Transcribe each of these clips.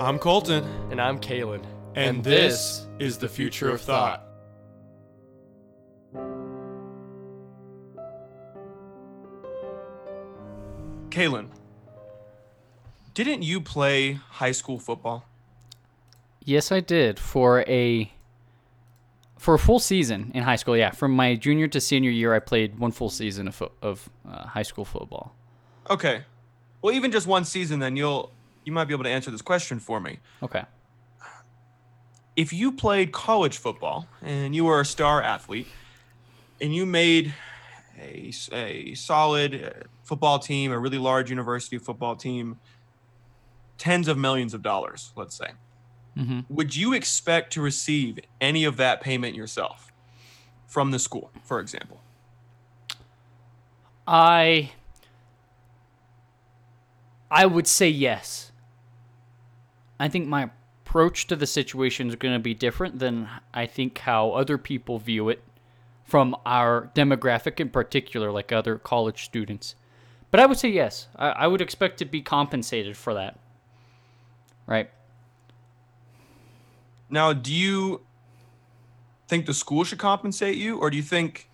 I'm Colton, And I'm Kalen. and, this is the future of thought. Kalen, didn't you play high school football? Yes, I did for a for a full season in high school. Yeah, from my junior to senior year, I played one full season of fo- of uh, high school football. Okay. Well, even just one season, then you'll you might be able to answer this question for me. Okay. If you played college football and you were a star athlete, and you made a, a solid uh, football team, a really large university football team, tens of millions of dollars, let's say, hmm would you expect to receive any of that payment yourself from the school, for example? I I would say yes. I think my approach to the situation is going to be different than I think how other people view it from our demographic in particular, like other college students. But I would say yes. I, I would expect to be compensated for that. Right? Now, do you think the school should compensate you, or do you think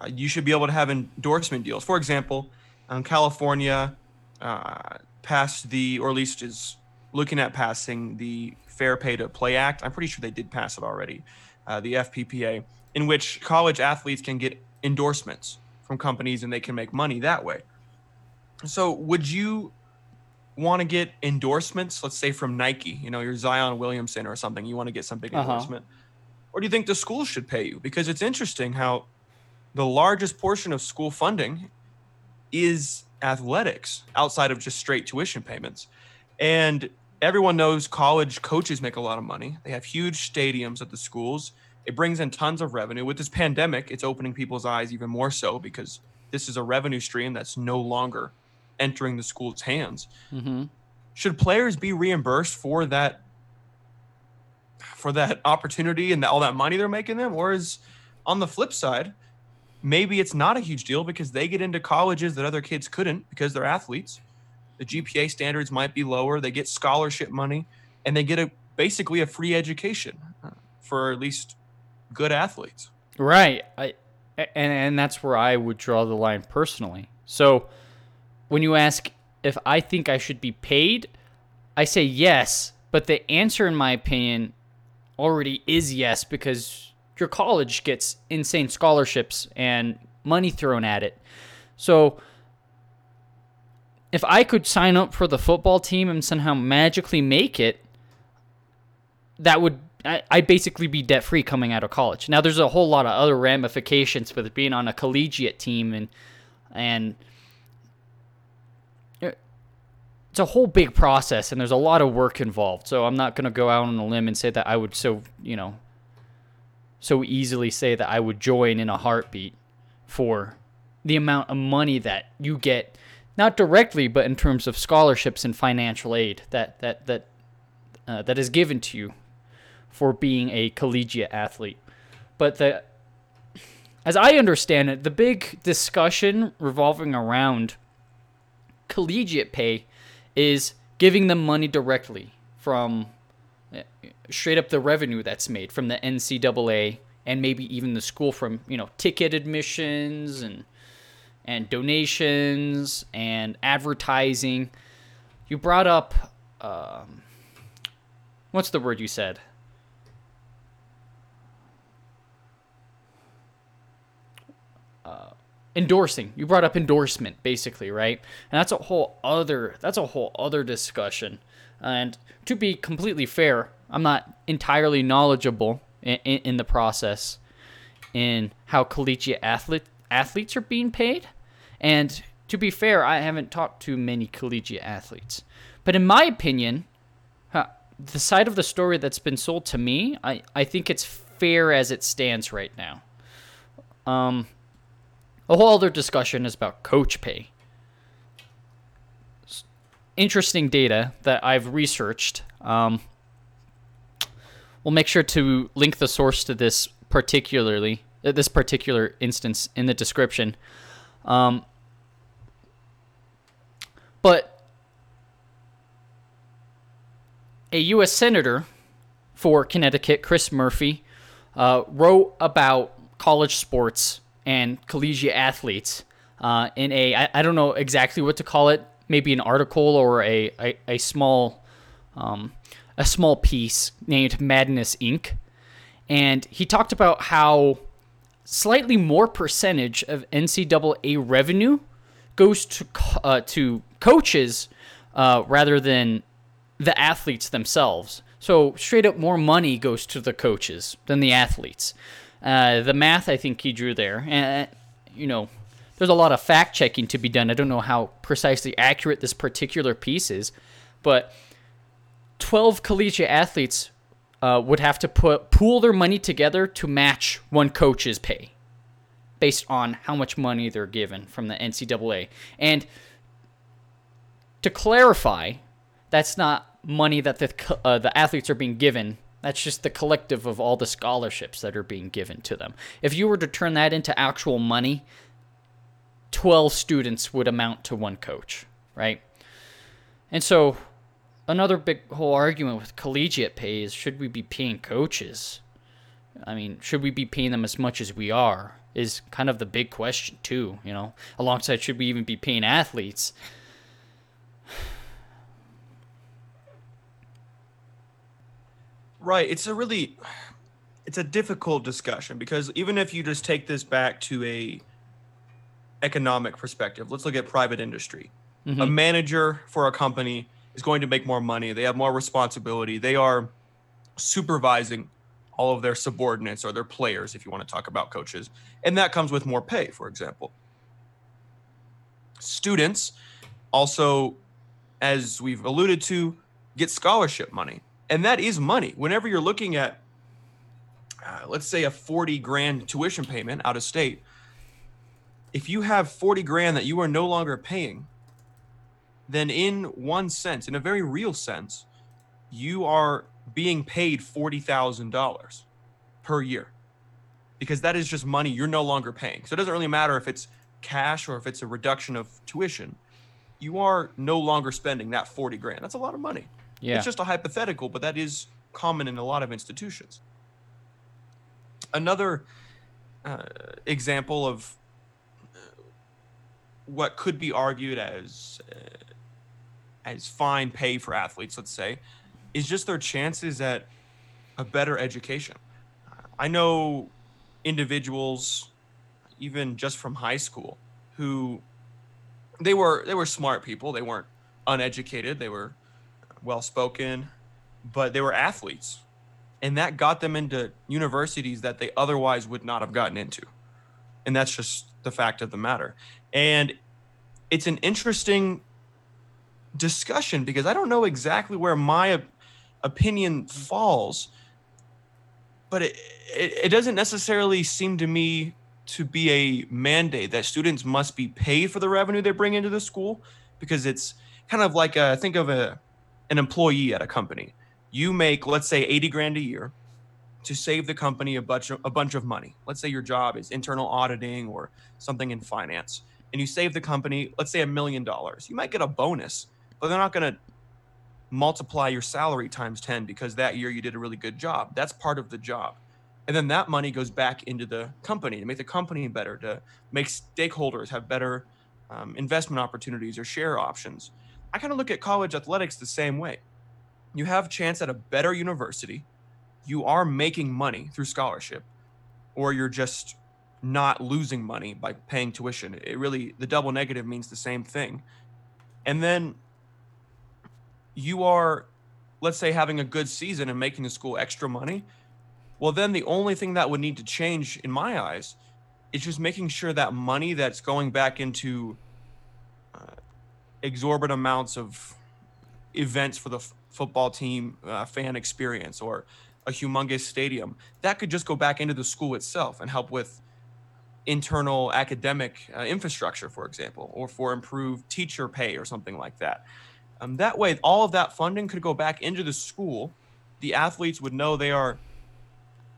uh, you should be able to have endorsement deals? For example, um, California uh, passed the, or at least is looking at passing the Fair Pay to Play Act. I'm pretty sure they did pass it already, uh, the FPPA, in which college athletes can get endorsements from companies and they can make money that way. So, would you want to get endorsements, let's say from Nike, you know, you're Zion Williamson or something, you want to get some big Uh-huh. endorsement? Or do you think the school should pay you? Because it's interesting how the largest portion of school funding is athletics outside of just straight tuition payments. And everyone knows college coaches make a lot of money. They have huge stadiums at the schools. It brings in tons of revenue. With this pandemic, it's opening people's eyes even more so because this is a revenue stream that's no longer entering the school's hands Mm-hmm. should players be reimbursed for that for that opportunity and all that money they're making them or is on the flip side maybe it's not a huge deal because they get into colleges that other kids couldn't because they're athletes the gpa standards might be lower they get scholarship money and they get a basically a free education uh, for at least good athletes Right. I and and that's where I would draw the line personally. So when you ask if I think I should be paid, I say yes, but the answer in my opinion already is yes because your college gets insane scholarships and money thrown at it. So if I could sign up for the football team and somehow magically make it, that would I, I'd basically be debt free coming out of college. Now there's a whole lot of other ramifications with being on a collegiate team and and it's a whole big process and there's a lot of work involved. So I'm not gonna go out on a limb and say that I would so you know so easily say that I would join in a heartbeat for the amount of money that you get not directly but in terms of scholarships and financial aid that that that uh, that is given to you for being a collegiate athlete. But the as I understand it, the big discussion revolving around collegiate pay is giving them money directly from uh, straight up the revenue that's made from the NCAA and maybe even the school from you know ticket admissions and and donations and advertising. You brought up um, what's the word you said? Uh, endorsing. You brought up endorsement, basically, right? And that's a whole other. That's a whole other discussion. And to be completely fair, I'm not entirely knowledgeable in, in, in the process in how collegiate athlete athletes are being paid. And to be fair, I haven't talked to many collegiate athletes. But in my opinion, the side of the story that's been sold to me, I, I think it's fair as it stands right now. Um, a whole other discussion is about coach pay. Interesting data that I've researched. Um, we'll make sure to link the source to this particularly, uh, this particular instance in the description. Um, but a U.S. senator for Connecticut, Chris Murphy, uh, wrote about college sports and collegiate athletes uh, in a I, I don't know exactly what to call it, maybe an article or a a, a small um, a small piece named Madness Inc. And he talked about how slightly more percentage of NCAA revenue goes to uh, to coaches uh, rather than the athletes themselves. So straight up more money goes to the coaches than the athletes. Uh, the math I think he drew there, and you know, there's a lot of fact checking to be done. I don't know how precisely accurate this particular piece is, but 12 collegiate athletes uh, would have to put pool their money together to match one coach's pay based on how much money they're given from the NCAA. And to clarify, that's not money that the uh, the athletes are being given. That's just the collective of all the scholarships that are being given to them. If you were to turn that into actual money, 12 students would amount to one coach, right? And so another big whole argument with collegiate pay is should we be paying coaches? I mean, should we be paying them as much as we are? Is kind of the big question too, you know. Alongside should we even be paying athletes? Right. It's a really it's a difficult discussion because even if you just take this back to a economic perspective, let's look at private industry. Mm-hmm. A manager for a company is going to make more money. They have more responsibility. They are supervising all of their subordinates or their players, if you want to talk about coaches. And that comes with more pay, for example. Students also, as we've alluded to, get scholarship money. And that is money. Whenever you're looking at, uh, let's say, a 40 grand tuition payment out of state, if you have 40 grand that you are no longer paying, then in one sense, in a very real sense, you are being paid $40,000 per year because that is just money you're no longer paying. So it doesn't really matter if it's cash or if it's a reduction of tuition. You are no longer spending that 40 grand. That's a lot of money. Yeah. It's just a hypothetical, but that is common in a lot of institutions. Another uh, example of uh, what could be argued as uh, as fine pay for athletes, let's say, is just their chances at a better education. I know individuals, even just from high school, who they were they were smart people. They weren't uneducated. They were well spoken, but they were athletes, and that got them into universities that they otherwise would not have gotten into, and that's just the fact of the matter. And it's an interesting discussion because I don't know exactly where my opinion falls, but it, it, it doesn't necessarily seem to me to be a mandate that students must be paid for the revenue they bring into the school because it's kind of like a, think of a an employee at a company. You make let's say 80 grand a year to save the company a bunch of, a bunch of money. Let's say your job is internal auditing or something in finance and you save the company let's say a million dollars. You might get a bonus but they're not going to multiply your salary times 10 because that year you did a really good job. That's part of the job. And then that money goes back into the company to make the company better, to make stakeholders have better um, investment opportunities or share options. I kind of look at college athletics the same way. You have a chance at a better university, you are making money through scholarship, or you're just not losing money by paying tuition. It really, the double negative means the same thing. And then you are, let's say, having a good season and making the school extra money, well, then the only thing that would need to change in my eyes is just making sure that money that's going back into uh, exorbitant amounts of events for the f- football team uh, fan experience or a humongous stadium that could just go back into the school itself and help with internal academic uh, infrastructure for example or for improved teacher pay or something like that um, that way, all of that funding could go back into the school. The athletes would know they are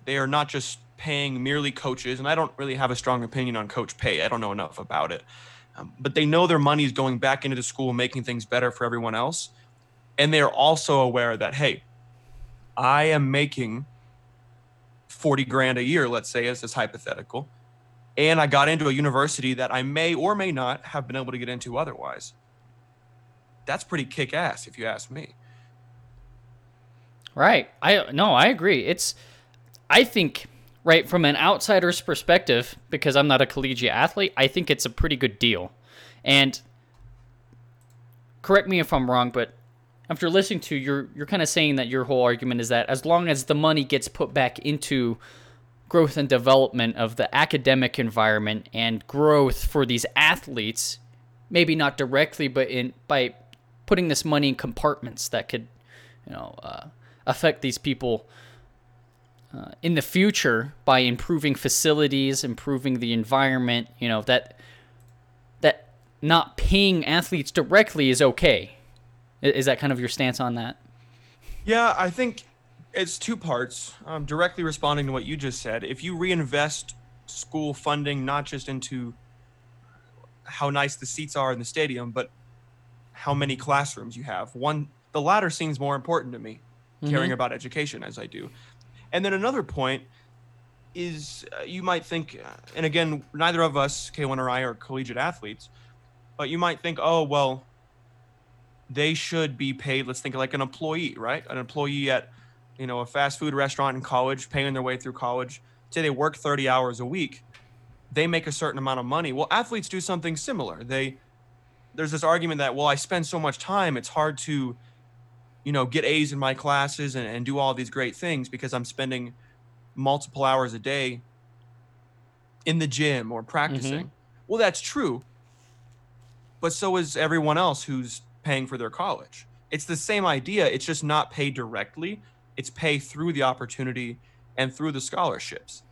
they are not just paying merely coaches, and I don't really have a strong opinion on coach pay. I don't know enough about it, um, but they know their money is going back into the school, making things better for everyone else. and they're also aware that hey, I am making 40 grand a year, let's say, as this hypothetical, and I got into a university that I may or may not have been able to get into otherwise. That's pretty kick ass, if you ask me. Right. I no, I agree. It's I think right from an outsider's perspective because I'm not a collegiate athlete, I think it's a pretty good deal. And correct me if I'm wrong, but after listening to you're you're kind of saying that your whole argument is that as long as the money gets put back into growth and development of the academic environment and growth for these athletes, maybe not directly, but in by putting this money in compartments that could, you know, uh, affect these people uh, in the future by improving facilities, improving the environment. You know that that not paying athletes directly is okay. Is that kind of your stance on that? Yeah, I think it's two parts. Um, directly responding to what you just said, if you reinvest school funding not just into how nice the seats are in the stadium, but how many classrooms you have, one the latter seems more important to me, caring about education as I do. And then another point is uh, you might think, uh, and again, neither of us, Kalen or I, are collegiate athletes, but you might think, oh well, they should be paid. Let's think like an employee, right? An employee at you know, a fast food restaurant in college, paying their way through college, say they work 30 hours a week, they make a certain amount of money. Well, athletes do something similar. They there's this argument that, well, I spend so much time, it's hard to, you know, get A's in my classes and, and do all these great things because I'm spending multiple hours a day in the gym or practicing. Mm-hmm. Well, that's true. But so is everyone else who's paying for their college. It's the same idea. It's just not paid directly it's pay through the opportunity and through the scholarships.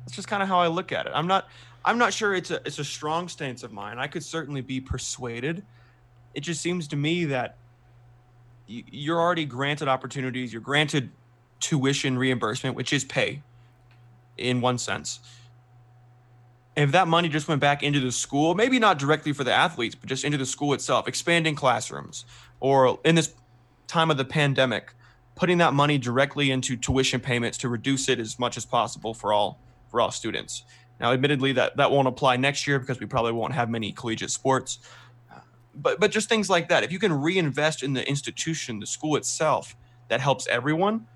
That's just kind of how I look at it. I'm not I'm not sure it's a it's a strong stance of mine. I could certainly be persuaded. It just seems to me that you're already granted opportunities. You're granted tuition reimbursement, which is pay, in one sense. If that money just went back into the school, maybe not directly for the athletes, but just into the school itself, expanding classrooms, or in this time of the pandemic, putting that money directly into tuition payments to reduce it as much as possible for all for all students. Now, admittedly, that that won't apply next year because we probably won't have many collegiate sports. But but just things like that. If you can reinvest in the institution, the school itself, that helps everyone.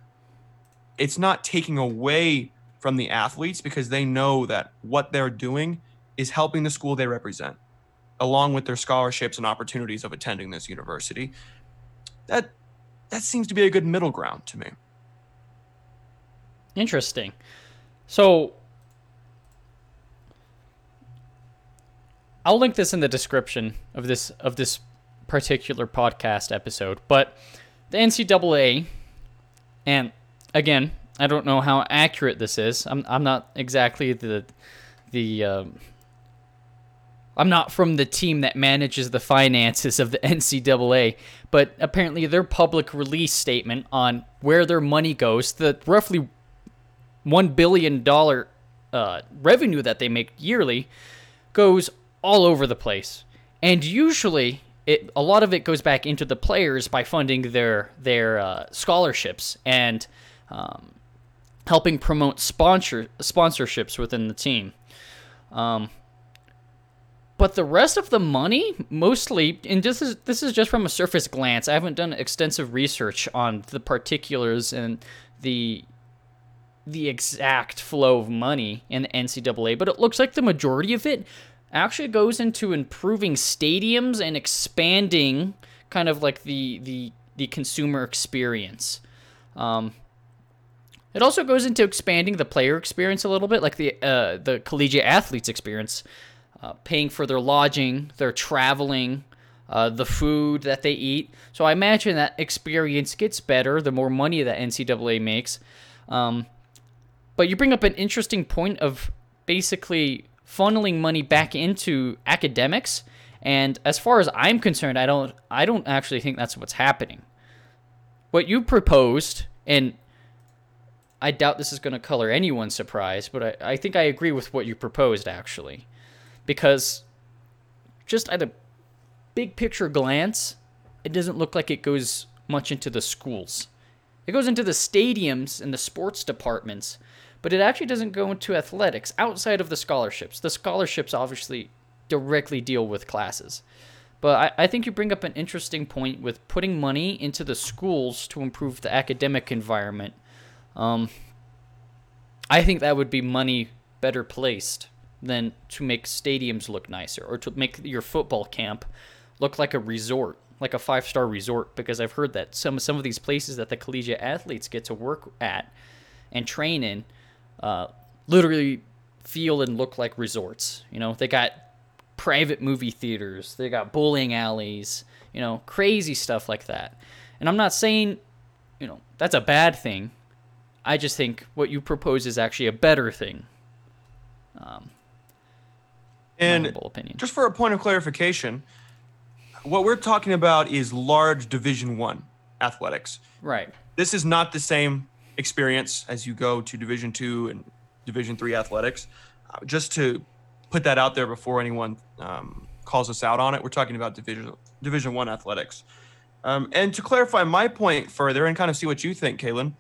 It's not taking away from the athletes because they know that what they're doing is helping the school they represent, along with their scholarships and opportunities of attending this university. That that seems to be a good middle ground to me. Interesting. So I'll link this in the description of this of this particular podcast episode, but the NCAA and again, I don't know how accurate this is. I'm I'm not exactly the the um, I'm not from the team that manages the finances of the NCAA, but apparently their public release statement on where their money goes, the roughly $1 billion uh, revenue that they make yearly, goes all over the place. And usually, it, a lot of it goes back into the players by funding their, their uh, scholarships and um, helping promote sponsor, sponsorships within the team. Um, but the rest of the money, mostly, and this is this is just from a surface glance. I haven't done extensive research on the particulars and the the exact flow of money in the NCAA, but it looks like the majority of it actually goes into improving stadiums and expanding kind of like the the the consumer experience. Um, it also goes into expanding the player experience a little bit, like the uh, the collegiate athletes experience uh, paying for their lodging, their traveling, uh, the food that they eat. So I imagine that experience gets better the more money that NCAA makes. Um, but you bring up an interesting point of basically funneling money back into academics. And as far as I'm concerned, I don't I don't actually think that's what's happening. What you proposed, and I doubt this is going to color anyone's surprise, but I, I think I agree with what you proposed actually because just at a big picture glance, it doesn't look like it goes much into the schools. It goes into the stadiums and the sports departments, but it actually doesn't go into athletics outside of the scholarships. The scholarships obviously directly deal with classes. But I, I think you bring up an interesting point with putting money into the schools to improve the academic environment. Um, I think that would be money better placed than to make stadiums look nicer or to make your football camp look like a resort, like a five star resort. Because I've heard that some some of these places that the collegiate athletes get to work at and train in, uh, literally feel and look like resorts. You know, they got private movie theaters, they got bowling alleys, you know, crazy stuff like that. And I'm not saying, you know, that's a bad thing. I just think what you propose is actually a better thing. Um, And opinion. just for a point of clarification, what we're talking about is large Division One athletics. right. This is not the same experience as you go to Division Two and Division Three athletics. Uh, just to put that out there before anyone um, calls us out on it, we're talking about Division Division One athletics. Um, and to clarify my point further and kind of see what you think, Kalen,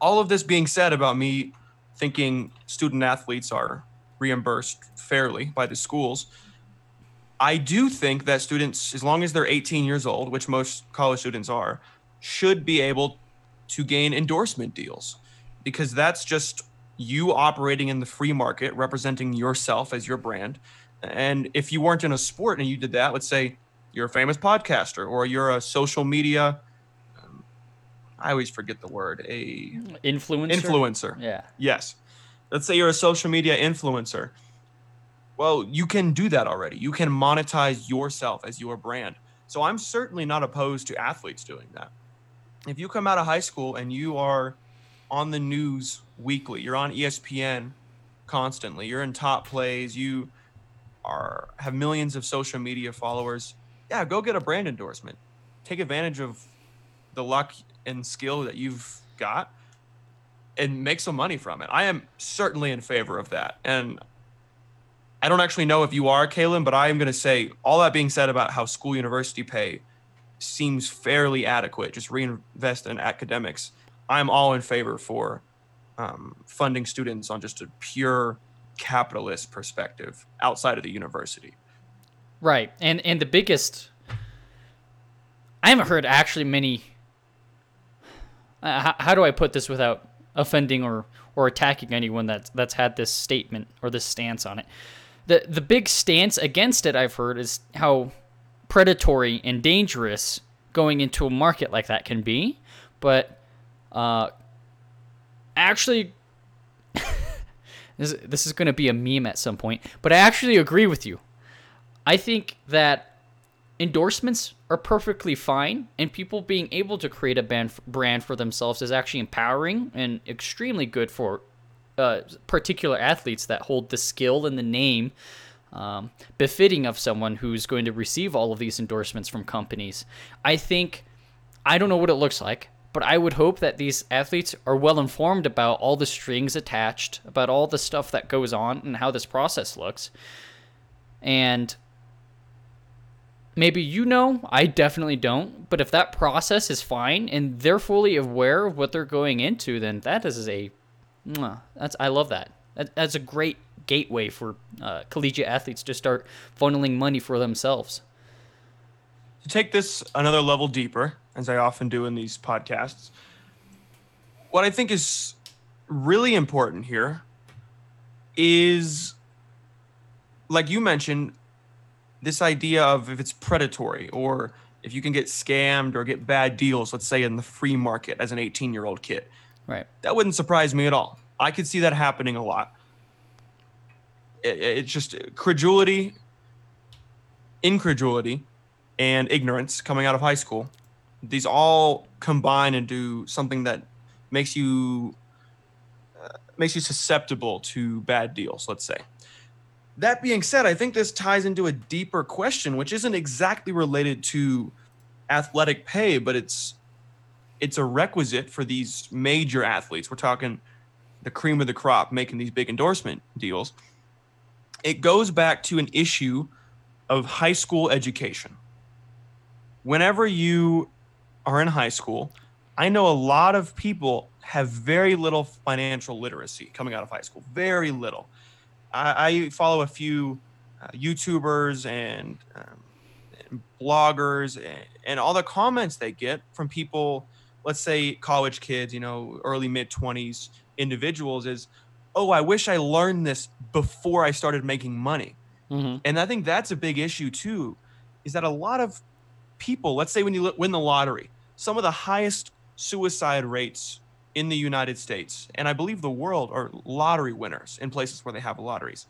all of this being said about me thinking student athletes are reimbursed fairly by the schools, I do think that students, as long as they're 18 years old, which most college students are, should be able to gain endorsement deals because that's just you operating in the free market, representing yourself as your brand. And if you weren't in a sport and you did that, let's say you're a famous podcaster or you're a social media, um, I always forget the word, a Influencer. influencer. Yeah. Yes. Let's say you're a social media influencer. Well, you can do that already. You can monetize yourself as your brand. So I'm certainly not opposed to athletes doing that. If you come out of high school and you are on the news weekly, you're on ESPN constantly, you're in top plays, you are have millions of social media followers, yeah, go get a brand endorsement. Take advantage of the luck and skill that you've got and make some money from it. I am certainly in favor of that. And I don't actually know if you are, Kalen, but I am going to say all that being said about how school university pay seems fairly adequate. Just reinvest in academics. I'm all in favor for um, funding students on just a pure capitalist perspective outside of the university. Right. And and the biggest I haven't heard actually many uh, how, how do I put this without offending or or attacking anyone that's that's had this statement or this stance on it. The the big stance against it I've heard is how predatory and dangerous going into a market like that can be, but uh actually this, this is going to be a meme at some point, but I actually agree with you. I think that endorsements are perfectly fine, and people being able to create a brand for themselves is actually empowering and extremely good for uh, particular athletes that hold the skill and the name um, befitting of someone who's going to receive all of these endorsements from companies. I think, I don't know what it looks like, but I would hope that these athletes are well informed about all the strings attached, about all the stuff that goes on, and how this process looks. And maybe you know, I definitely don't, but if that process is fine and they're fully aware of what they're going into, then that is a that's I love that. that that's a great gateway for uh, collegiate athletes to start funneling money for themselves. To take this another level deeper, as I often do in these podcasts, what I think is really important here is, like you mentioned, this idea of if it's predatory or if you can get scammed or get bad deals, let's say in the free market as an 18 year old kid. Right. That wouldn't surprise me at all. I could see that happening a lot. It, it's just credulity, incredulity, and ignorance coming out of high school. These all combine and do something that makes you uh, makes you susceptible to bad deals. Let's say. That being said, I think this ties into a deeper question, which isn't exactly related to athletic pay, but it's it's a requisite for these major athletes. We're talking the cream of the crop making these big endorsement deals. It goes back to an issue of high school education. whenever you are in high school, I know a lot of people have very little financial literacy coming out of high school. Very little. I, I follow a few uh, YouTubers and, um, and bloggers, and, and all the comments they get from people, let's say college kids, you know, early mid 20s individuals, is, oh, I wish I learned this before I started making money. Mm-hmm. And I think that's a big issue too, is that a lot of people, let's say when you win the lottery, some of the highest suicide rates in the United States, and I believe the world, are lottery winners in places where they have lotteries.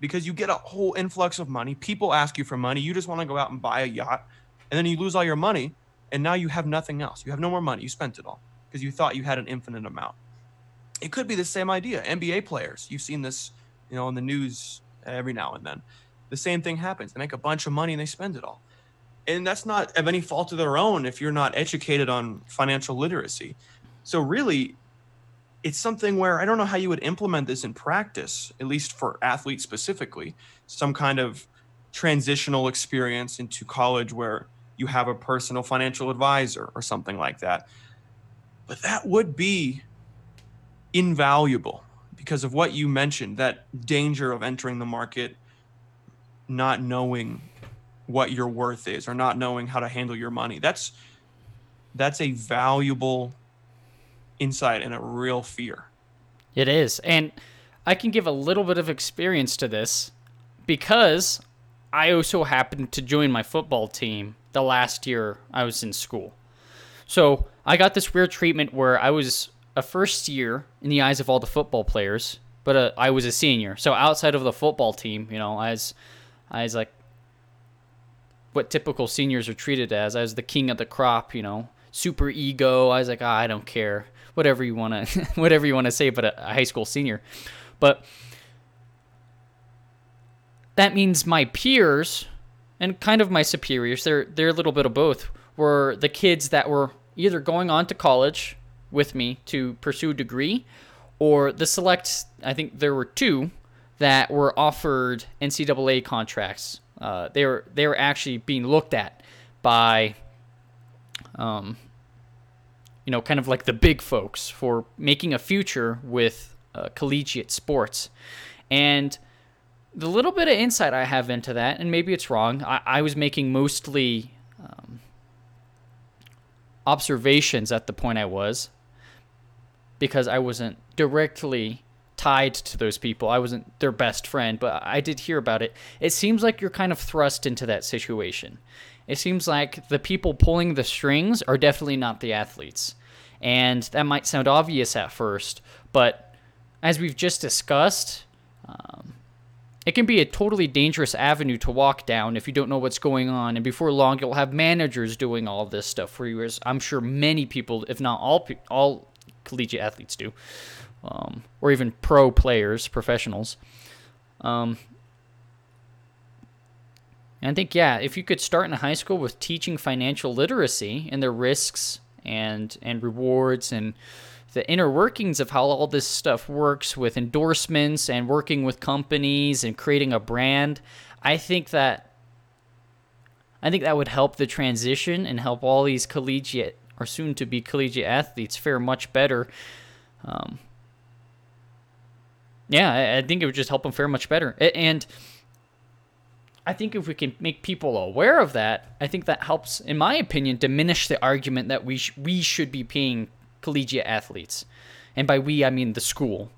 Because you get a whole influx of money, people ask you for money, you just want to go out and buy a yacht, and then you lose all your money, and now you have nothing else. You have no more money, you spent it all because you thought you had an infinite amount. It could be the same idea. NBA players, you've seen this, you know, in the news every now and then. The same thing happens. They make a bunch of money and they spend it all. And that's not of any fault of their own if you're not educated on financial literacy. So really, it's something where I don't know how you would implement this in practice, at least for athletes specifically, some kind of transitional experience into college where you have a personal financial advisor or something like that. But that would be invaluable because of what you mentioned that danger of entering the market not knowing what your worth is or not knowing how to handle your money that's that's a valuable insight and a real fear It is. And I can give a little bit of experience to this because I also happened to join my football team the last year I was in school. So I got this weird treatment where I was a first year in the eyes of all the football players, but uh, I was a senior. So outside of the football team, you know, I was like what typical seniors are treated as. I was the king of the crop, you know, super ego. I was like, ah, I don't care, whatever you want to, whatever you want to say, but a, a high school senior. But that means my peers and kind of my superiors, they're they're a little bit of both, were the kids that were either going on to college with me to pursue a degree, or the select. I think there were two that were offered NCAA contracts. Uh, they were they were actually being looked at by, um, you know, kind of like the big folks for making a future with uh, collegiate sports, and the little bit of insight I have into that, and maybe it's wrong. I, I was making mostly um, observations at the point I was because I wasn't directly tied to those people. I wasn't their best friend, but I did hear about it. It seems like you're kind of thrust into that situation. It seems like the people pulling the strings are definitely not the athletes. And that might sound obvious at first, but as we've just discussed, um, it can be a totally dangerous avenue to walk down if you don't know what's going on. And before long, you'll have managers doing all this stuff for you, as I'm sure many people, if not all, all collegiate athletes do, um, or even pro players, professionals. Um, and I think, yeah, if you could start in high school with teaching financial literacy and the risks and and rewards and the inner workings of how all this stuff works with endorsements and working with companies and creating a brand, I think that I think that would help the transition and help all these collegiate or soon to be collegiate athletes fare much better. Um, yeah, I, I think it would just help them fare much better. And I think if we can make people aware of that, I think that helps, in my opinion, diminish the argument that we sh- we should be paying collegiate athletes, and by we I mean the school,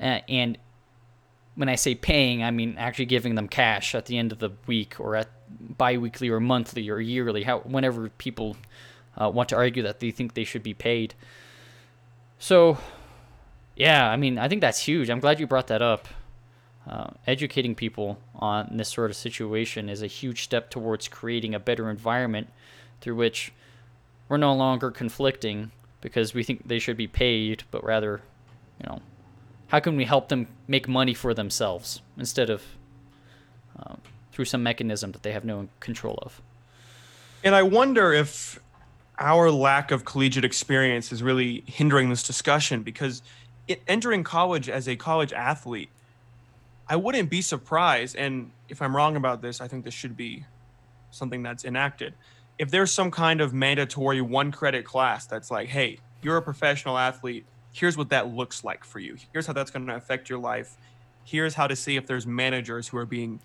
uh, and when I say paying, I mean actually giving them cash at the end of the week or at biweekly or monthly or yearly, how whenever people uh, want to argue that they think they should be paid. So, yeah, I mean I think that's huge. I'm glad you brought that up. Uh, educating people on this sort of situation is a huge step towards creating a better environment through which we're no longer conflicting because we think they should be paid, but rather, you know, how can we help them make money for themselves instead of um, through some mechanism that they have no control of? And I wonder if our lack of collegiate experience is really hindering this discussion because it, entering college as a college athlete, I wouldn't be surprised. And if I'm wrong about this, I think this should be something that's enacted. if there's some kind of mandatory one credit class that's like, hey, you're a professional athlete, here's what that looks like for you. Here's how that's going to affect your life. Here's how to see if there's managers who are being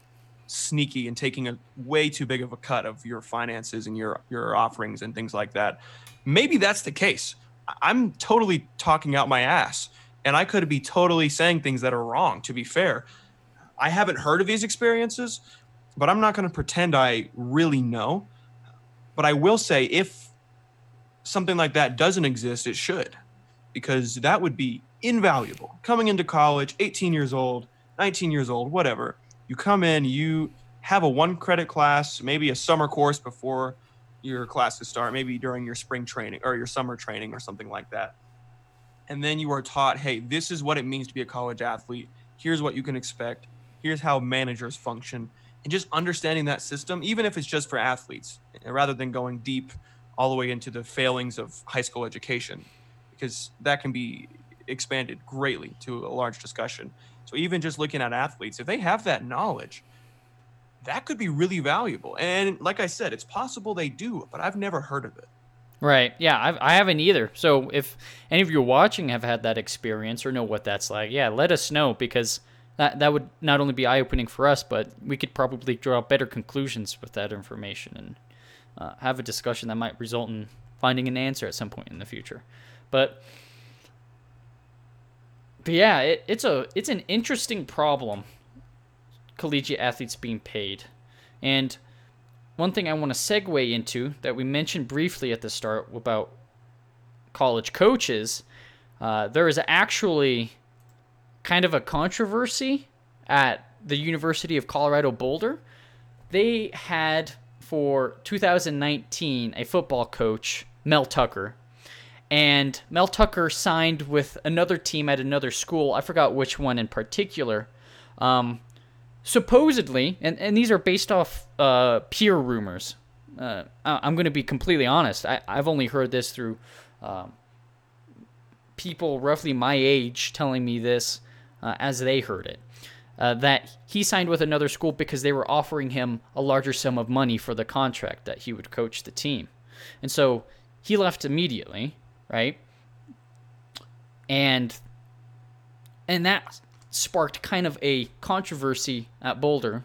sneaky and taking a way too big of a cut of your finances and your your offerings and things like that. Maybe that's the case. I'm totally talking out my ass and I could be totally saying things that are wrong to be fair. I haven't heard of these experiences, but I'm not going to pretend I really know. But I will say if something like that doesn't exist, it should because that would be invaluable. Coming into college, 18 years old, 19 years old, whatever you come in, you have a one credit class, maybe a summer course before your classes start, maybe during your spring training or your summer training or something like that. And then you are taught, hey, this is what it means to be a college athlete. Here's what you can expect. Here's how managers function. And just understanding that system, even if it's just for athletes, rather than going deep all the way into the failings of high school education, because that can be expanded greatly to a large discussion. So even just looking at athletes, if they have that knowledge, that could be really valuable. And like I said, it's possible they do, but I've never heard of it. Right. Yeah, I've, I haven't either. So if any of you watching have had that experience or know what that's like, yeah, let us know because that that would not only be eye opening for us, but we could probably draw better conclusions with that information and uh, have a discussion that might result in finding an answer at some point in the future. But but yeah, it, it's a it's an interesting problem. Collegiate athletes being paid, and one thing I want to segue into that we mentioned briefly at the start about college coaches, uh, there is actually kind of a controversy at the University of Colorado Boulder. They had for 2019 a football coach, Mel Tucker, and Mel Tucker signed with another team at another school. I forgot which one in particular. Um, supposedly, and, and these are based off uh, peer rumors. Uh, I'm going to be completely honest. I, I've only heard this through um, people roughly my age telling me this uh, as they heard it. Uh, that he signed with another school because they were offering him a larger sum of money for the contract that he would coach the team. And so he left immediately right? And and that sparked kind of a controversy at Boulder,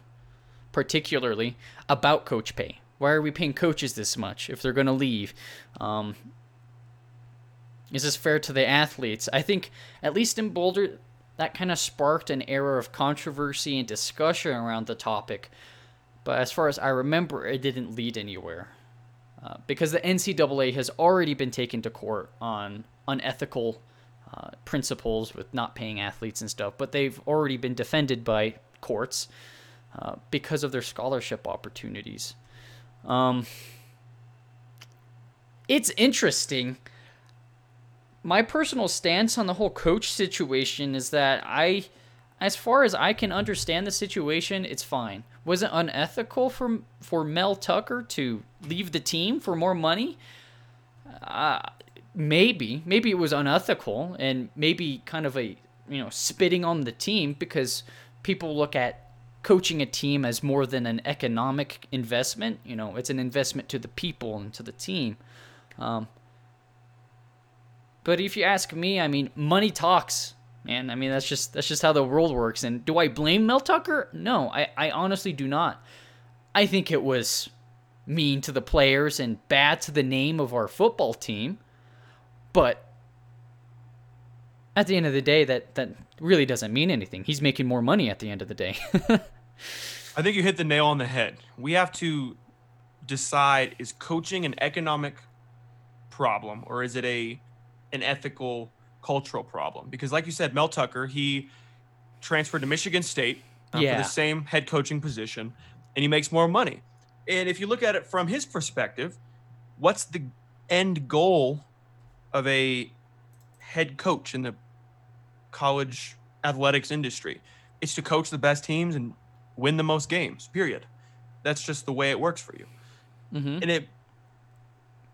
particularly about coach pay. Why are we paying coaches this much if they're going to leave? Um, is this fair to the athletes? I think, at least in Boulder, that kind of sparked an era of controversy and discussion around the topic. But as far as I remember, it didn't lead anywhere. Uh, because the NCAA has already been taken to court on unethical uh, principles with not paying athletes and stuff, but they've already been defended by courts uh, because of their scholarship opportunities. Um, it's interesting. My personal stance on the whole coach situation is that I, as far as I can understand the situation, it's fine. Was it unethical for for Mel Tucker to leave the team for more money? Uh, maybe, maybe it was unethical and maybe kind of a you know spitting on the team because people look at coaching a team as more than an economic investment. You know, it's an investment to the people and to the team. Um, but if you ask me, I mean, money talks man. I mean, that's just that's just how the world works. And do I blame Mel Tucker? No, I, I honestly do not. I think it was mean to the players and bad to the name of our football team. But at the end of the day, that that really doesn't mean anything. He's making more money at the end of the day. I think you hit the nail on the head. We have to decide is coaching an economic problem or is it a an ethical cultural problem because, like you said, Mel Tucker he transferred to Michigan State uh, yeah. for the same head coaching position, and he makes more money. And if you look at it from his perspective, what's the end goal of a head coach in the college athletics industry? It's to coach the best teams and win the most games. Period. That's just the way it works for you. Mm-hmm. And it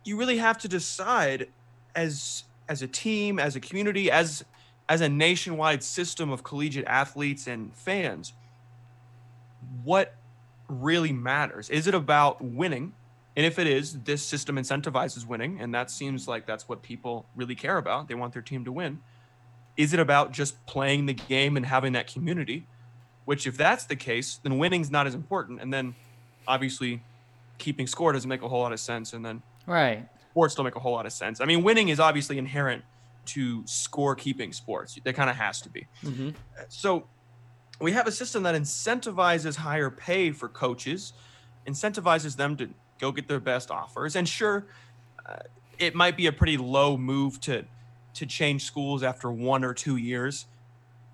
you really have to decide as as a team, as a community, as as a nationwide system of collegiate athletes and fans, what really matters? Is it about winning And if it is, this system incentivizes winning, and that seems like that's what people really care about. They want their team to win. Is it about just playing the game and having that community? Which, if that's the case, then winning's not as important. And then obviously keeping score doesn't make a whole lot of sense. And then Right. Sports don't make a whole lot of sense. I mean, winning is obviously inherent to score keeping sports. There kind of has to be. Mm-hmm. So we have a system that incentivizes higher pay for coaches, incentivizes them to go get their best offers. And sure, uh, it might be a pretty low move to to change schools after one or two years.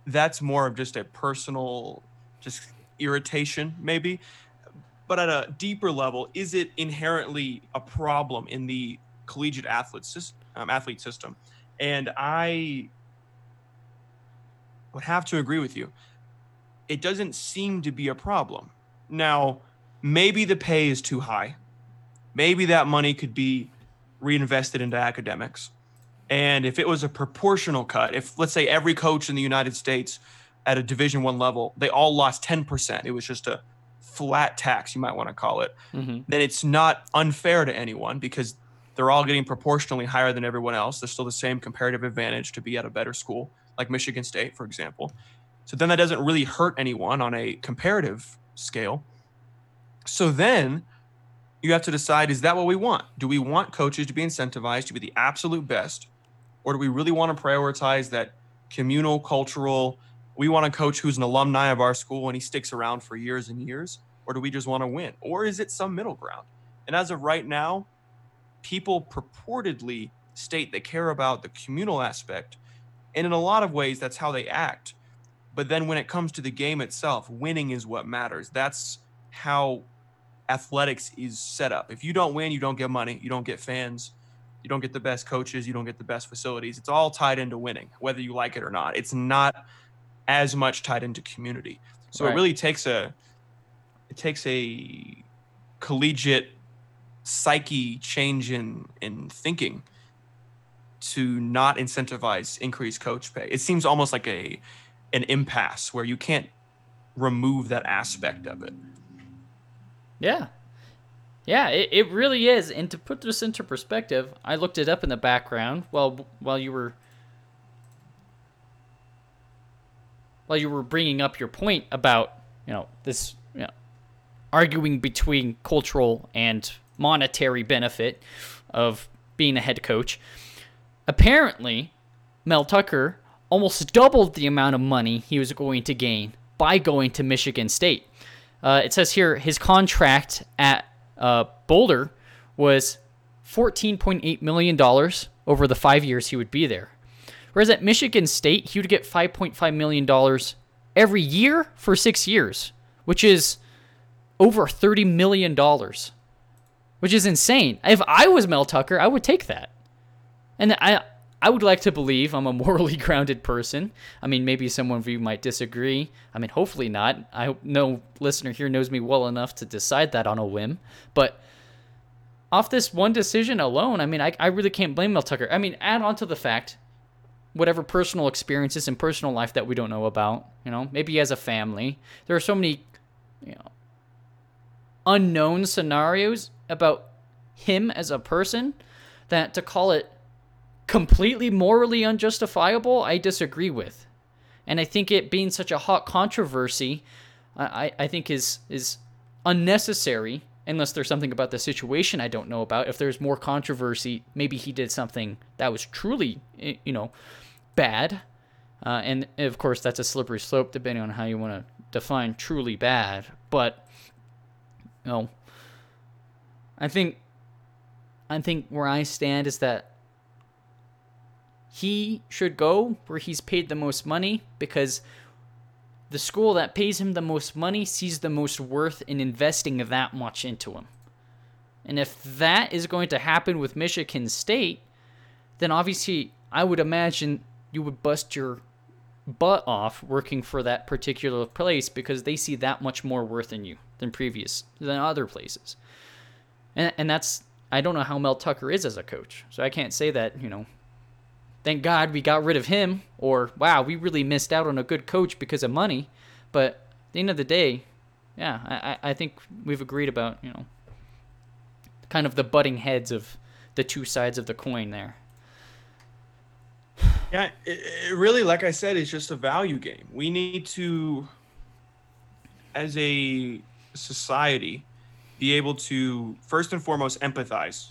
That's more of just a personal, just irritation, maybe. But at a deeper level, is it inherently a problem in the collegiate athlete system? Um, athlete system? And I would have to agree with you. It doesn't seem to be a problem. Now, maybe the pay is too high. Maybe that money could be reinvested into academics. And if it was a proportional cut, if let's say every coach in the United States at a Division 1 level, they all lost 10%, it was just a flat tax, you might want to call it, Mm-hmm. then it's not unfair to anyone because they're all getting proportionally higher than everyone else. There's still the same comparative advantage to be at a better school, like Michigan State, for example. So then that doesn't really hurt anyone on a comparative scale. So then you have to decide is that what we want? Do we want coaches to be incentivized to be the absolute best? Or do we really want to prioritize that communal, cultural? We want a coach who's an alumni of our school and he sticks around for years and years? Or do we just want to win? Or is it some middle ground? And as of right now, people purportedly state they care about the communal aspect. And in a lot of ways, that's how they act. But then when it comes to the game itself, winning is what matters. That's how athletics is set up. If you don't win, you don't get money, you don't get fans, you don't get the best coaches, you don't get the best facilities. It's all tied into winning, whether you like it or not. It's not as much tied into community. So Right. it really takes a it takes a collegiate psyche change in in thinking to not incentivize increased coach pay. It seems almost like a an impasse where you can't remove that aspect of it. Yeah. Yeah, it, it really is. And to put this into perspective, I looked it up in the background while while you were while you were bringing up your point about, you know, this, you know, arguing between cultural and monetary benefit of being a head coach. Apparently, Mel Tucker almost doubled the amount of money he was going to gain by going to Michigan State. Uh, it says here his contract at uh, Boulder was $14.8 million over the five years he would be there. Whereas at Michigan State, he would get $5.5 million every year for six years, which is over $30 million, which is insane. If I was Mel Tucker, I would take that. And I, I would like to believe I'm a morally grounded person. I mean, maybe some of you might disagree. I mean, hopefully not. I hope no listener here knows me well enough to decide that on a whim. But off this one decision alone, I mean, I, I really can't blame Mel Tucker. I mean, add on to the fact, whatever personal experiences and personal life that we don't know about, you know, maybe has a family. There are so many, you know, unknown scenarios about him as a person that to call it completely morally unjustifiable, I disagree with. And I think it being such a hot controversy, I, I think is is unnecessary unless there's something about the situation I don't know about. If there's more controversy, maybe he did something that was truly, eh, you know, bad. Uh, and of course, that's a slippery slope depending on how you want to define truly bad. But, you know, I think, I think where I stand is that he should go where he's paid the most money because the school that pays him the most money sees the most worth in investing that much into him. And if that is going to happen with Michigan State, then obviously I would imagine you would bust your butt off working for that particular place because they see that much more worth in you than previous than other places. And and that's I don't know how Mel Tucker is as a coach. So I can't say that, you know, thank God we got rid of him, or wow, we really missed out on a good coach because of money. But at the end of the day, yeah, I, I think we've agreed about, you know, kind of the butting heads of the two sides of the coin there. Yeah, it, it really, like I said, it's just a value game. We need to, as a society, be able to first and foremost empathize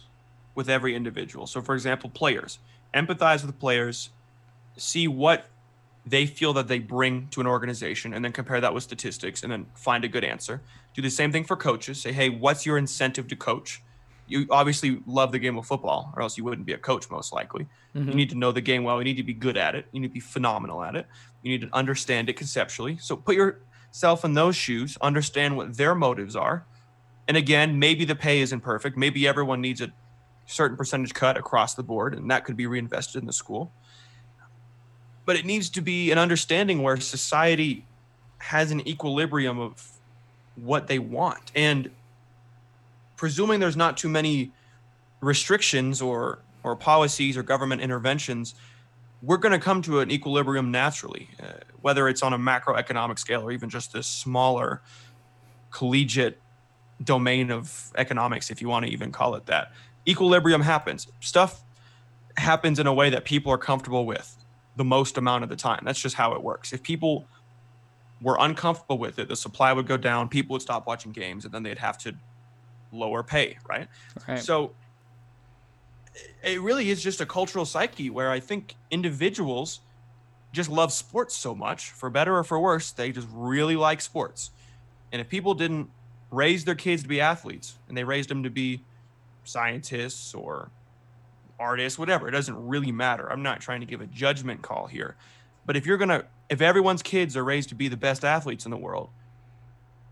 with every individual. So, for example, players empathize with players, see what they feel that they bring to an organization, and then compare that with statistics, and then find a good answer. Do the same thing for coaches. Say, hey, what's your incentive to coach? You obviously love the game of football, or else you wouldn't be a coach, most likely. Mm-hmm. You need to know the game well. You need to be good at it. You need to be phenomenal at it. You need to understand it conceptually. So put yourself in those shoes, understand what their motives are. And again, maybe the pay isn't perfect. Maybe everyone needs a certain percentage cut across the board, and that could be reinvested in the school. But it needs to be an understanding where society has an equilibrium of what they want. And presuming there's not too many restrictions or or policies or government interventions, we're going to come to an equilibrium naturally, uh, whether it's on a macroeconomic scale or even just a smaller collegiate domain of economics, if you want to even call it that. Equilibrium happens. Stuff happens in a way that people are comfortable with the most amount of the time. That's just how it works. If people were uncomfortable with it, the supply would go down, people would stop watching games, and then they'd have to lower pay, right? Right. So it really is just a cultural psyche where I think individuals just love sports so much, for better or for worse, they just really like sports. And if people didn't raise their kids to be athletes and they raised them to be scientists or artists, whatever, it doesn't really matter. I'm not trying to give a judgment call here. But if you're going to, if everyone's kids are raised to be the best athletes in the world,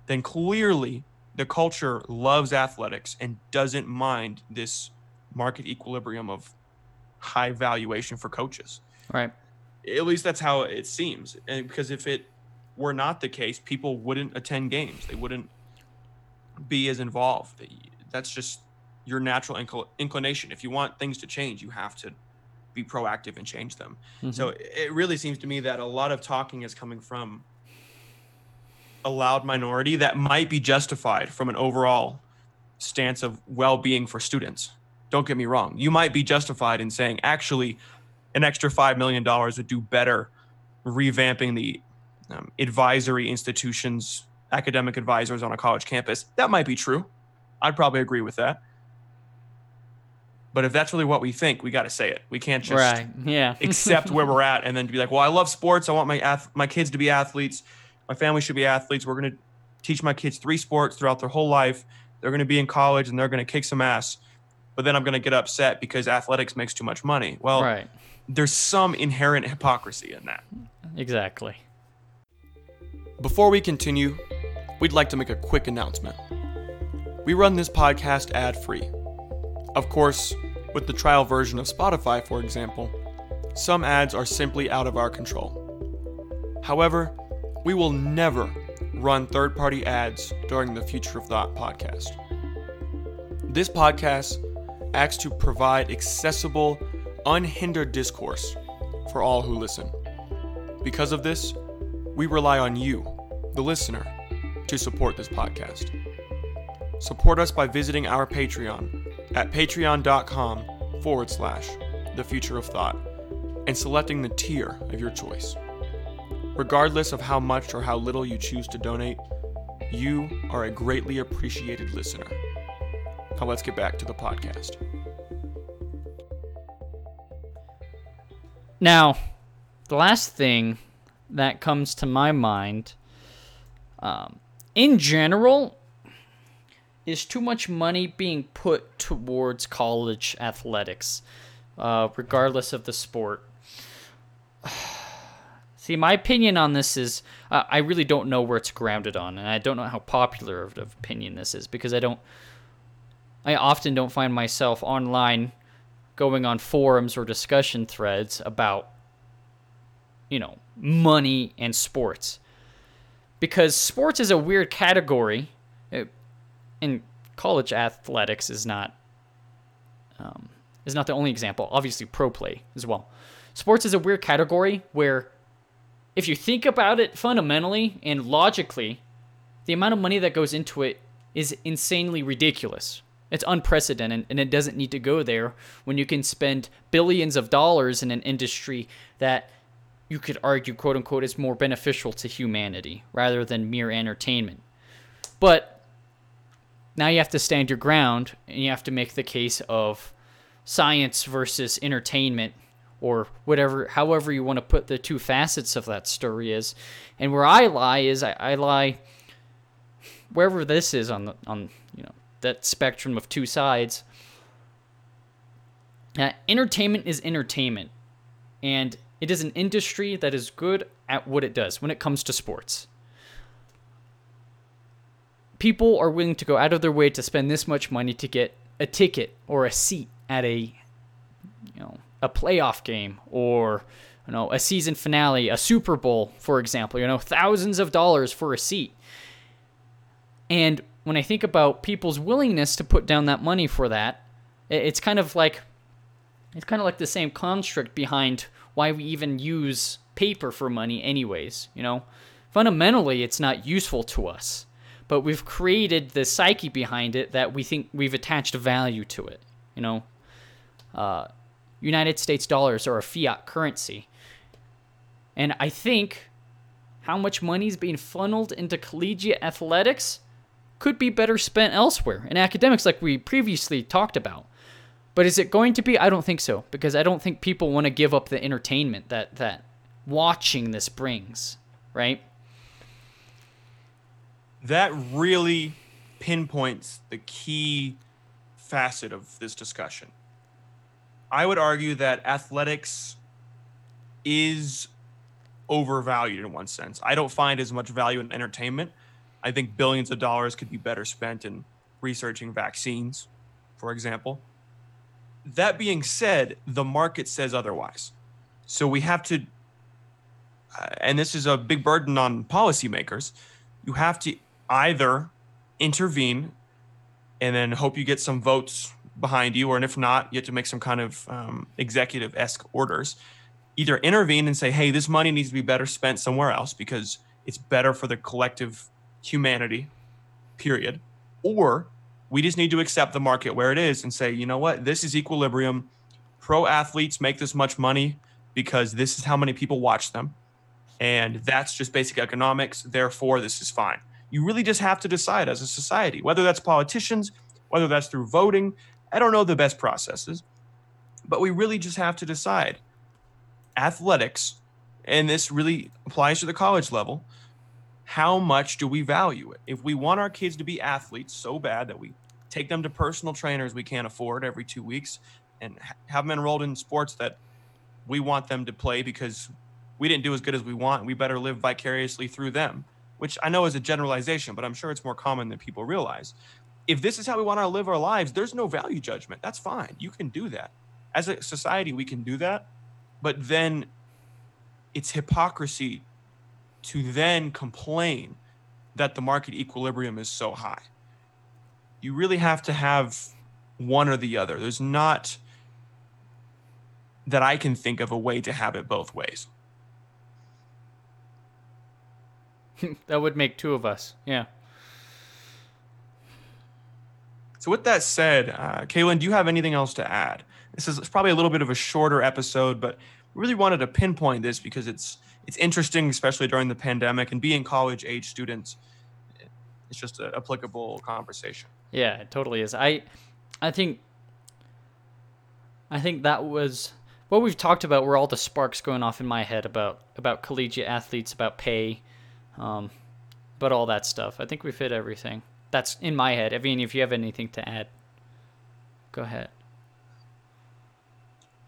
then clearly the culture loves athletics and doesn't mind this market equilibrium of high valuation for coaches. Right. At least that's how it seems. And because if it were not the case, people wouldn't attend games. They wouldn't be as involved. That's just your natural incl- inclination. If you want things to change, you have to be proactive and change them. So it really seems to me that a lot of talking is coming from a loud minority that might be justified from an overall stance of well-being for students. Don't get me wrong. You might be justified in saying actually an extra 5 million dollars would do better revamping the um, advisory institutions, academic advisors on a college campus. That might be true. I'd probably agree with that. But if that's really what we think, we got to say it. We can't just right. Yeah. accept where we're at and then be like, well, I love sports. I want my ath- my kids to be athletes. My family should be athletes. We're going to teach my kids three sports throughout their whole life. They're going to be in college and they're going to kick some ass. But then I'm going to get upset because athletics makes too much money. Well, right. there's some inherent hypocrisy in that. Exactly. Before we continue, we'd like to make a quick announcement. We run this podcast ad free. Of course, with the trial version of Spotify, for example, some ads are simply out of our control. However, we will never run third party ads during the Future of Thought podcast. This podcast acts to provide accessible, unhindered discourse for all who listen. Because of this, we rely on you, the listener, to support this podcast. Support us by visiting our Patreon at patreon.com forward slash the future of thought and selecting the tier of your choice. Regardless of how much or how little you choose to donate, you are a greatly appreciated listener. Now let's get back to the podcast. Now, the last thing that comes to my mind, um, in general, is too much money being put towards college athletics, uh, regardless of the sport. See, my opinion on this is uh, I really don't know where it's grounded on, and I don't know how popular of opinion this is because I don't. I often don't find myself online going on forums or discussion threads about, you know, money and sports. Because sports is a weird category, uh, and college athletics is not um, is not the only example. Obviously, pro play as well. Sports is a weird category where, if you think about it fundamentally and logically, the amount of money that goes into it is insanely ridiculous It's unprecedented and it doesn't need to go there when you can spend billions of dollars in an industry that you could argue, quote unquote, is more beneficial to humanity rather than mere entertainment. But now you have to stand your ground and you have to make the case of science versus entertainment or whatever however you want to put the two facets of that story is. And where i lie is i, I lie wherever this is on the on you know that spectrum of two sides. Uh, entertainment is entertainment. And it is an industry that is good at what it does when it comes to sports people are willing to go out of their way to spend this much money to get a ticket or a seat at a you know a playoff game or you know a season finale, a Super Bowl, for example, you know, thousands of dollars for a seat. And when I think about people's willingness to put down that money for that, it's kind of like it's kind of like the same construct behind why we even use paper for money anyways, you know. Fundamentally, it's not useful to us but we've created the psyche behind it that we think we've attached value to it. You know, uh, United States dollars are a fiat currency. And I think how much money is being funneled into collegiate athletics could be better spent elsewhere in academics, like we previously talked about. But is it going to be? I don't think so, because I don't think people want to give up the entertainment that that watching this brings, right? that really pinpoints the key facet of this discussion. I would argue that athletics is overvalued in one sense. I don't find as much value in entertainment. I think billions of dollars could be better spent in researching vaccines, for example. That being said, the market says otherwise. So we have to, uh, and this is a big burden on policymakers, you have to either intervene and then hope you get some votes behind you, or and if not, you have to make some kind of um, executive esque orders. Either intervene and say, hey, this money needs to be better spent somewhere else because it's better for the collective humanity, period. Or we just need to accept the market where it is and say, you know what, this is equilibrium. Pro athletes make this much money because this is how many people watch them. And that's just basic economics. Therefore, this is fine. You really just have to decide as a society, whether that's politicians, whether that's through voting. I don't know the best processes, but we really just have to decide. Athletics, and this really applies to the college level, how much do we value it? If we want our kids to be athletes so bad that we take them to personal trainers we can't afford every two weeks and have them enrolled in sports that we want them to play because we didn't do as good as we want, we better live vicariously through them which I know is a generalization, but I'm sure it's more common than people realize. If this is how we want to live our lives, there's no value judgment. That's fine. You can do that. As a society, we can do that. But then it's hypocrisy to then complain that the market equilibrium is so high. You really have to have one or the other. There's not that I can think of a way to have it both ways. that would make two of us. Yeah. So with that said, uh, Kalen, do you have anything else to add? This is probably a little bit of a shorter episode, but we really wanted to pinpoint this because it's it's interesting, especially during the pandemic and being college age students. It's just an applicable conversation. Yeah, it totally is. I I think I think that was what we've talked about were all the sparks going off in my head about about collegiate athletes, about pay, um, but all that stuff. I think we've hit everything. That's in my head. I mean, if you have anything to add, go ahead.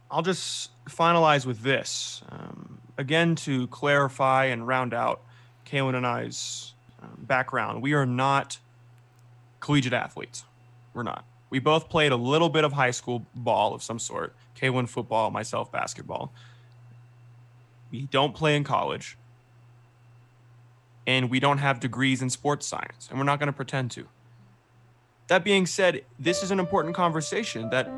I'll just finalize with this. Um, again, to clarify and round out Kalen and I's um, background, we are not collegiate athletes. We're not. We both played a little bit of high school ball of some sort. Kalen football, myself basketball. We don't play in college and we don't have degrees in sports science, and we're not going to pretend to. That being said, this is an important conversation that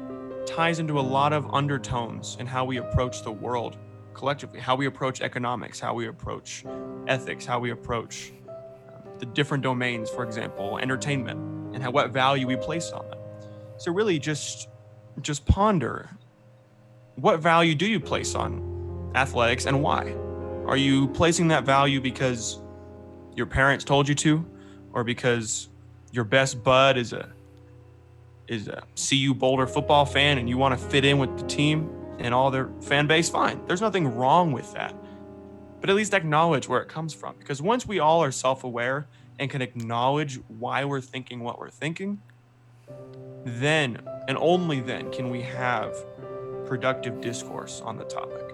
ties into a lot of undertones in how we approach the world collectively, how we approach economics, how we approach ethics, how we approach um, the different domains, for example, entertainment, and how, what value we place on them. So really just just ponder what value do you place on athletics and why? Are you placing that value because your parents told you to or because your best bud is a is a CU Boulder football fan and you want to fit in with the team and all their fan base? Fine. There's nothing wrong with that. But at least acknowledge where it comes from because once we all are self-aware and can acknowledge why we're thinking what we're thinking, then and only then can we have productive discourse on the topic.